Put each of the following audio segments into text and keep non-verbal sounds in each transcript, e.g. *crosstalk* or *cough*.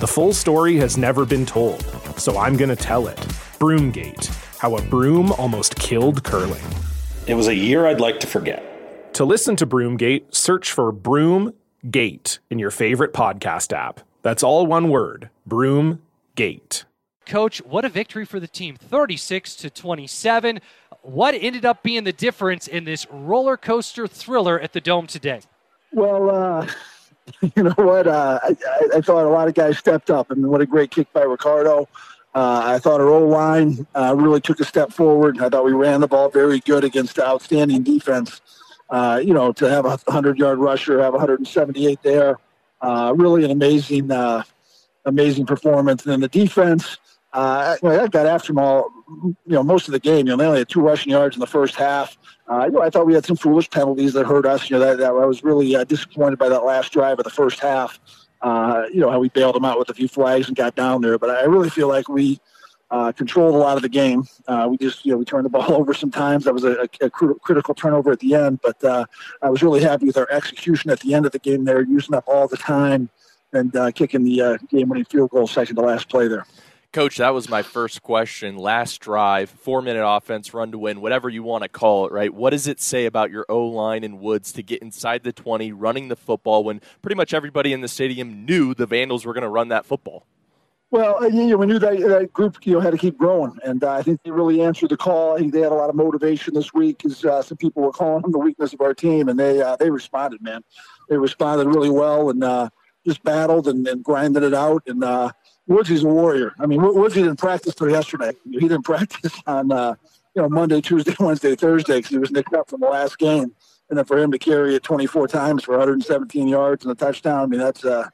The full story has never been told, so I'm going to tell it. Broomgate How a Broom Almost Killed Curling. It was a year I'd like to forget. To listen to Broomgate, search for Broomgate in your favorite podcast app. That's all one word Broomgate. Coach, what a victory for the team 36 to 27. What ended up being the difference in this roller coaster thriller at the Dome today? Well, uh, *laughs* you know what? Uh, I, I, thought a lot of guys stepped up, and what a great kick by Ricardo. Uh, I thought our O line uh, really took a step forward. I thought we ran the ball very good against outstanding defense. Uh, you know, to have a 100 yard rusher, have 178 there, uh, really an amazing, uh, amazing performance. And then the defense, uh, I got after them all, you know, most of the game. You know, they only had two rushing yards in the first half. Uh, you know, I thought we had some foolish penalties that hurt us. You know, that, that I was really uh, disappointed by that last drive of the first half. Uh, you know, how we bailed them out with a few flags and got down there. But I really feel like we uh, controlled a lot of the game. Uh, we just, you know, we turned the *laughs* ball over sometimes. That was a, a, a critical turnover at the end. But uh, I was really happy with our execution at the end of the game there, using up all the time and kicking the game-winning field goal second to last play there. Coach, that was my first question. Last drive, four minute offense, run to win, whatever you want to call it, right? What does it say about your O line and Woods to get inside the 20, running the football when pretty much everybody in the stadium knew the Vandals were going to run that football? Well, uh, you know, we knew that, that group you know had to keep growing, and uh, I think they really answered the call. I think they had a lot of motivation this week because uh, some people were calling them the weakness of our team, and they uh, they responded, man. They responded really well and uh, just battled and, and grinded it out, and uh, Woodsy's a warrior. I mean, Woodsy didn't practice till yesterday. He didn't *laughs* practice on uh, you know Monday, Tuesday, *laughs* Wednesday, Thursday because he was nicked up from the last game. And then for him to carry it 24 times for 117 yards and a touchdown, I mean that's a uh,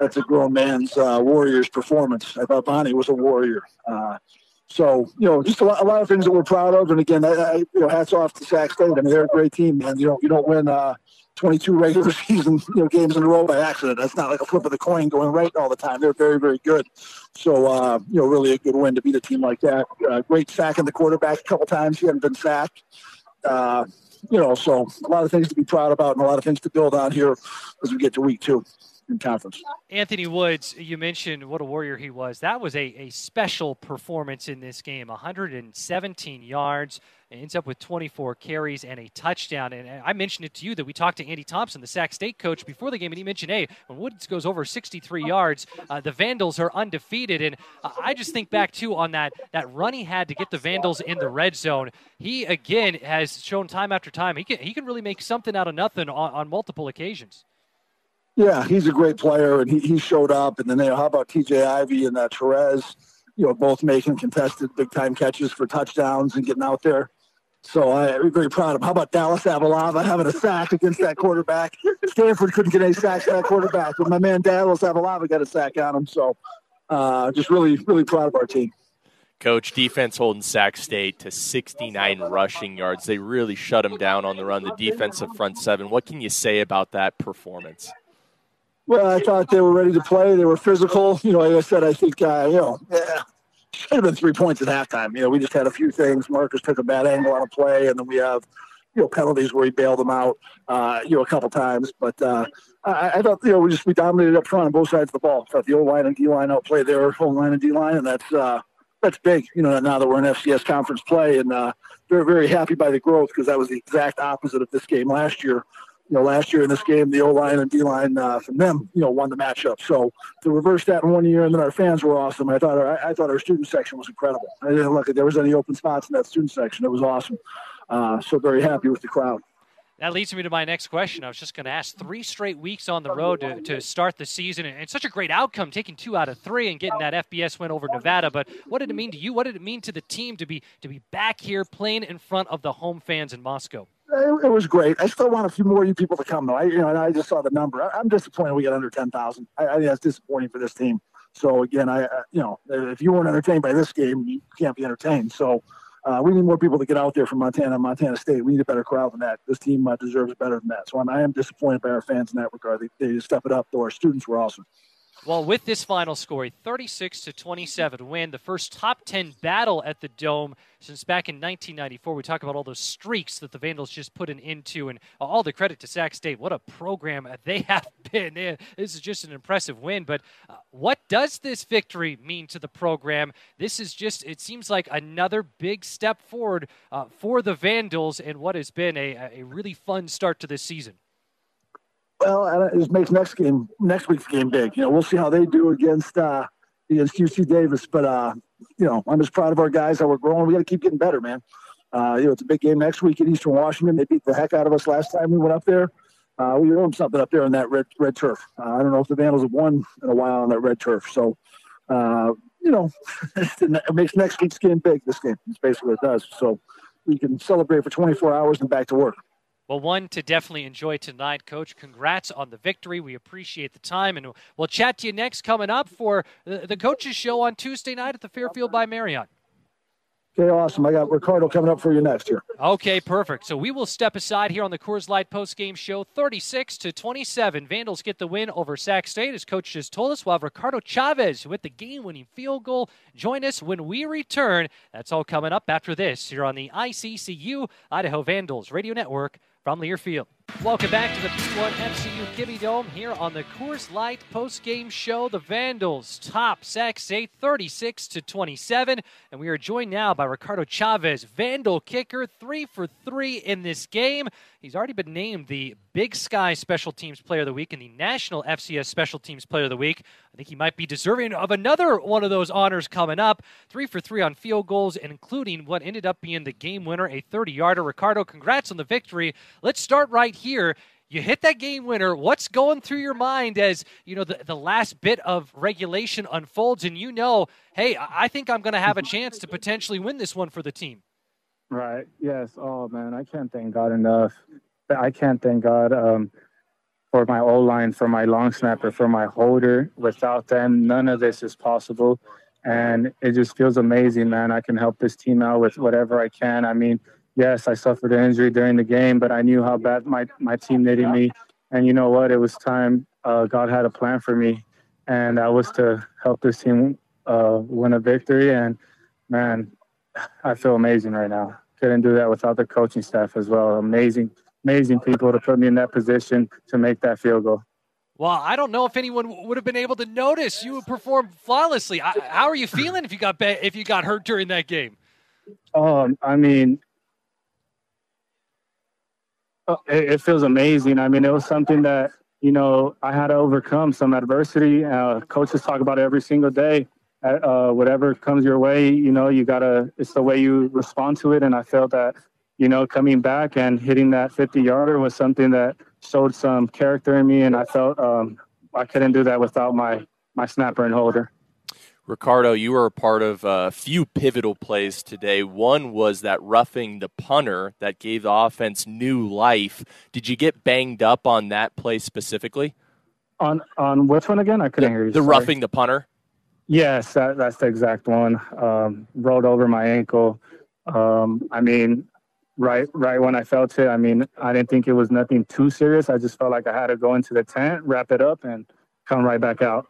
that's a grown man's uh, Warriors performance. I thought Bonnie was a warrior. Uh, so you know, just a lot, a lot, of things that we're proud of. And again, I, I, you know, hats off to Sac State. I mean, they're a great team, man. You know, you don't win uh, 22 regular *laughs* season you know games in a row by accident. That's not like a flip of the coin going right all the time. They're very very good. So uh, you know really a good win to beat a team like that. Uh, great sacking the quarterback a couple times. He hadn't been sacked. Uh, you know, so a lot of things to be proud about and a lot of things to build on here as we get to week two in conference. Anthony Woods, you mentioned what a warrior he was. That was a, a special performance in this game 117 yards, ends up with 24 carries and a touchdown. And I mentioned it to you that we talked to Andy Thompson, the Sac State coach, before the game, and he mentioned, hey, when Woods goes over 63 yards, uh, the Vandals are undefeated. And uh, I just think back, too, on that, that run he had to get the Vandals in the red zone. He, again, has shown time after time he can, he can really make something out of nothing on, on multiple occasions. Yeah, he's a great player, and he, he showed up. And then know, how about TJ Ivy and uh, Terez? You know, both making contested big time catches for touchdowns and getting out there. So I'm very proud of him. How about Dallas Afalava having a sack against that quarterback? Stanford couldn't get any sacks that quarterback, but my man Dallas Afalava got a sack on him. So uh, just really, really proud of our team. Coach, defense holding Sac State to 69 rushing yards. They really shut them down on the run, the defensive front seven. What can you say about that performance? Well, I thought they were ready to play. They were physical. You know, like I said, I think, uh, you know, yeah, should have been three points at halftime. You know, we just had a few things. Marcus took a bad angle on a play, and then we have, you know, penalties where he bailed them out, uh, you know, a couple times. But uh, I, I, thought, you know, we just we dominated up front on both sides of the ball. I thought the O line and D line outplayed their O line and D line, and that's uh, that's big. You know, now that we're in FCS conference play, and uh, they're very happy by the growth because that was the exact opposite of this game last year you know, last year in this game, the O line and D line uh, from them, you know, won the matchup. So to reverse that in one year, and then our fans were awesome. I thought our, I thought our student section was incredible. I didn't look at there was any open spots in that student section. It was awesome. Uh, so very happy with the crowd. That leads me to my next question. I was just going to ask three straight weeks on the road to, to start the season, and, such a great outcome, taking two out of three and getting that FBS win over Nevada. But what did it mean to you? What did it mean to the team to be to be back here playing in front of the home fans in Moscow? It, was great. I still want a few more you people to come though. I you know, and I just saw the number. I, am disappointed we got under ten thousand. I, I think that's disappointing for this team. So again, I you know, if you weren't entertained by this game, you can't be entertained. So uh, we need more people to get out there from Montana, Montana State. We need a better crowd than that. This team uh, deserves better than that. So I'm, I am disappointed by our fans in that regard. They, they step it up. Though our students were awesome. Well, with this final score, a 36 to 27 win, the first top 10 battle at the Dome since back in 1994. We talk about all those streaks that the Vandals just put an end to, and all the credit to Sac State. What a program *laughs* they have been. This is just an impressive win. But uh, what does this victory mean to the program? This is just, it seems like another big step forward uh, for the Vandals and what has been a, a really fun start to this season. Well, it just makes next game, next week's game big. You know, we'll see how they do against uh, against UC Davis. But uh, you know, I'm just proud of our guys how we're growing. We got to keep getting better, man. Uh, you know, it's a big game next week in Eastern Washington. They beat the heck out of us last time we went up there. Uh, we owe something up there on that red red turf. Uh, I don't know if the Vandals have won in a while on that red turf. So, uh, you know, *laughs* it makes next week's game big. This game, it's basically what it does. So we can celebrate for 24 hours and back to work. Well, one to definitely enjoy tonight, Coach. Congrats on the victory. We appreciate the time, and we'll chat to you next coming up for the, coaches show on Tuesday night at the Fairfield by Marriott. Okay, awesome. I got Ricardo coming up for you next year. Okay, perfect. So we will step aside here on the Coors Light post game show, 36 to 27. Vandals get the win over Sac State, as coach just told us. We'll have Ricardo Chavez with the game-winning field goal. Join us when we return. That's all coming up after this here on the ICCU Idaho Vandals Radio Network from Learfield. Welcome back to the P1 FCU Kibbie Dome here on the Coors Light post-game show. The Vandals top Sac State 36 to 27, and we are joined now by Ricardo Chavez, Vandal kicker, three for three in this game. He's already been named the Big Sky Special Teams Player of the Week and the National FCS Special Teams Player of the Week. I think he might be deserving of another one of those honors coming up. Three for three on field goals, including what ended up being the game winner, a 30-yarder. Ricardo, congrats on the victory. Let's start right here you hit that game winner what's going through your mind as you know the, the last bit of regulation unfolds and you know hey i think i'm going to have a chance to potentially win this one for the team Right. Yes. Oh man, I can't thank God enough. I can't thank God um, for my O line, for my long snapper, for my holder. Without them, none of this is possible. And it just feels amazing, man. I can help this team out with whatever I can. I mean, yes, I suffered an injury during the game, but I knew how bad my, my team needed me. And you know what? It was time. Uh, God had a plan for me, and that was to help this team uh, win a victory. And man, I feel amazing right now couldn't do that without the coaching staff as well. Amazing, amazing people to put me in that position to make that field goal. Well, I don't know if anyone would have been able to notice you performed flawlessly. How are you feeling if you got if you got hurt during that game? Um, I mean, it, it feels amazing. I mean, it was something that you know I had to overcome some adversity. Uh, coaches talk about it every single day uh, whatever comes your way, you know, you gotta. It's the way you respond to it, and I felt that, you know, coming back and hitting that 50 yarder was something that showed some character in me, and I felt um, I couldn't do that without my my snapper and holder. Ricardo, you were a part of a few pivotal plays today. One was that roughing the punter that gave the offense new life. Did you get banged up on that play specifically? On on which one again? I couldn't the, hear you. The sorry. roughing the punter. Yes, that, that's the exact one. Um, rolled over my ankle. Um, I mean, right right when I felt it, I mean, I didn't think it was nothing too serious. I just felt like I had to go into the tent, wrap it up, and come right back out.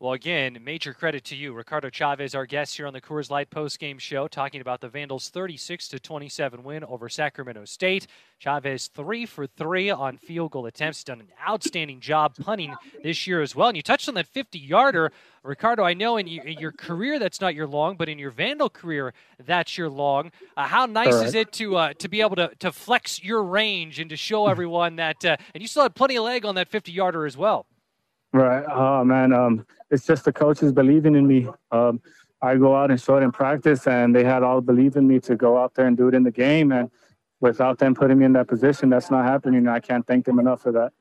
Well, again, major credit to you, Ricardo Chavez, our guest here on the Coors Light post-game show, talking about the Vandals' 36 to 27 win over Sacramento State. Chavez three for three on field goal attempts, done an outstanding job punting this year as well. And you touched on that 50-yarder, Ricardo. I know in, your career that's not your long, but in your Vandal career that's your long. Uh, how nice is it to uh, to be able to to flex your range and to show everyone that? Uh, and you still had plenty of leg on that 50-yarder as well. Right. Oh man, um, it's just the coaches believing in me. Um, I go out and show it in practice, and they had all believe in me to go out there and do it in the game. And without them putting me in that position, that's not happening. I can't thank them enough for that.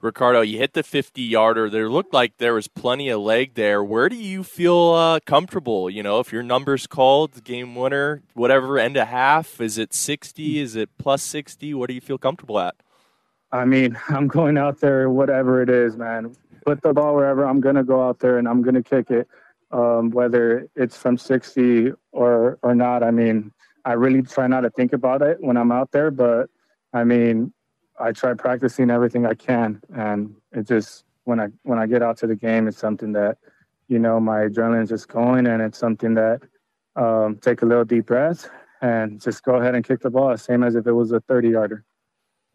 Ricardo, you hit the 50 yarder. There looked like there was plenty of leg there. Where do you feel uh, comfortable? You know, if your number's called, game winner, whatever, end of half, is it 60? Is it plus 60? What do you feel comfortable at? I mean, *laughs* I'm going out there, whatever it is, man. Put the ball wherever. I'm to go out there and I'm to kick it, um, whether it's from 60 or or not. I mean, I really try not to think about it when I'm out there, but I mean, I try practicing everything I can, and it just when I when I get out to the game, it's something that you know my adrenaline's just going, and it's something that um, take a little deep breath and just go ahead and kick the ball, same as if it was a 30 yarder.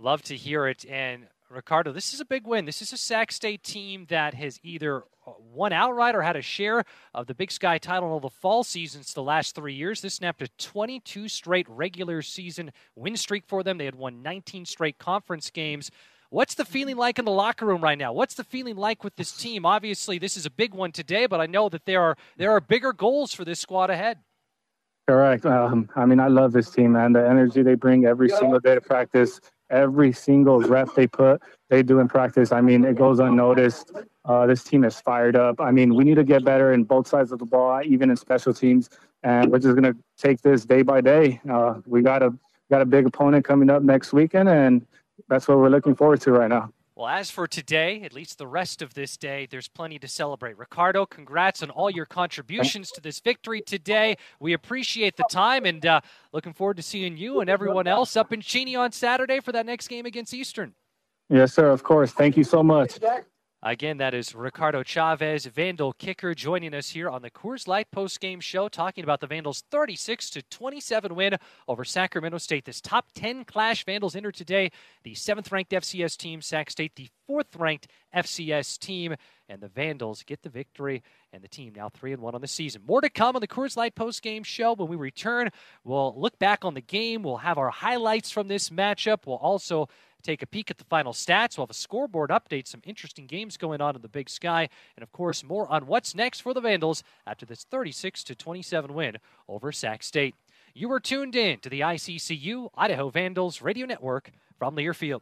Love to hear it. And Ricardo, this is a big win. This is a Sac State team that has either won outright or had a share of the Big Sky title in all the fall seasons the last three years. This snapped a 22 straight regular season win streak for them. They had won 19 straight conference games. What's the feeling like in the locker room right now? What's the feeling like with this team? Obviously, this is a big one today, but I know that there are there are bigger goals for this squad ahead. Correct. Um, I mean, I love this team, man. The energy they bring every single day to practice every single rep they put, they do in practice. I mean, it goes unnoticed. Uh, this team is fired up. I mean, we need to get better in both sides of the ball, even in special teams. And we're just to take this day by day. Uh, we got a got a big opponent coming up next weekend, and that's what we're looking forward to right now. Well, as for today, at least the rest of this day, there's plenty to celebrate. Ricardo, congrats on all your contributions to this victory today. We appreciate the time and uh, looking forward to seeing you and everyone else up in Cheney on Saturday for that next game against Eastern. Yes, sir. Of course. Thank you so much. Again, that is Ricardo Chavez, Vandal kicker, joining us here on the Coors Light post-game show, talking about the Vandals' 36 to 27 win over Sacramento State. This top 10 clash Vandals enter today. The seventh-ranked FCS team, Sac State, the fourth-ranked FCS team, and the Vandals get the victory. And the team now three and one on the season. More to come on the Coors Light post-game show. When we return, we'll look back on the game. We'll have our highlights from this matchup. We'll also take a peek at the final stats. We'll have a scoreboard update, some interesting games going on in the Big Sky, and of course, more on what's next for the Vandals after this 36 to 27 win over Sac State. You are tuned in to the ICCU Idaho Vandals Radio Network from Learfield.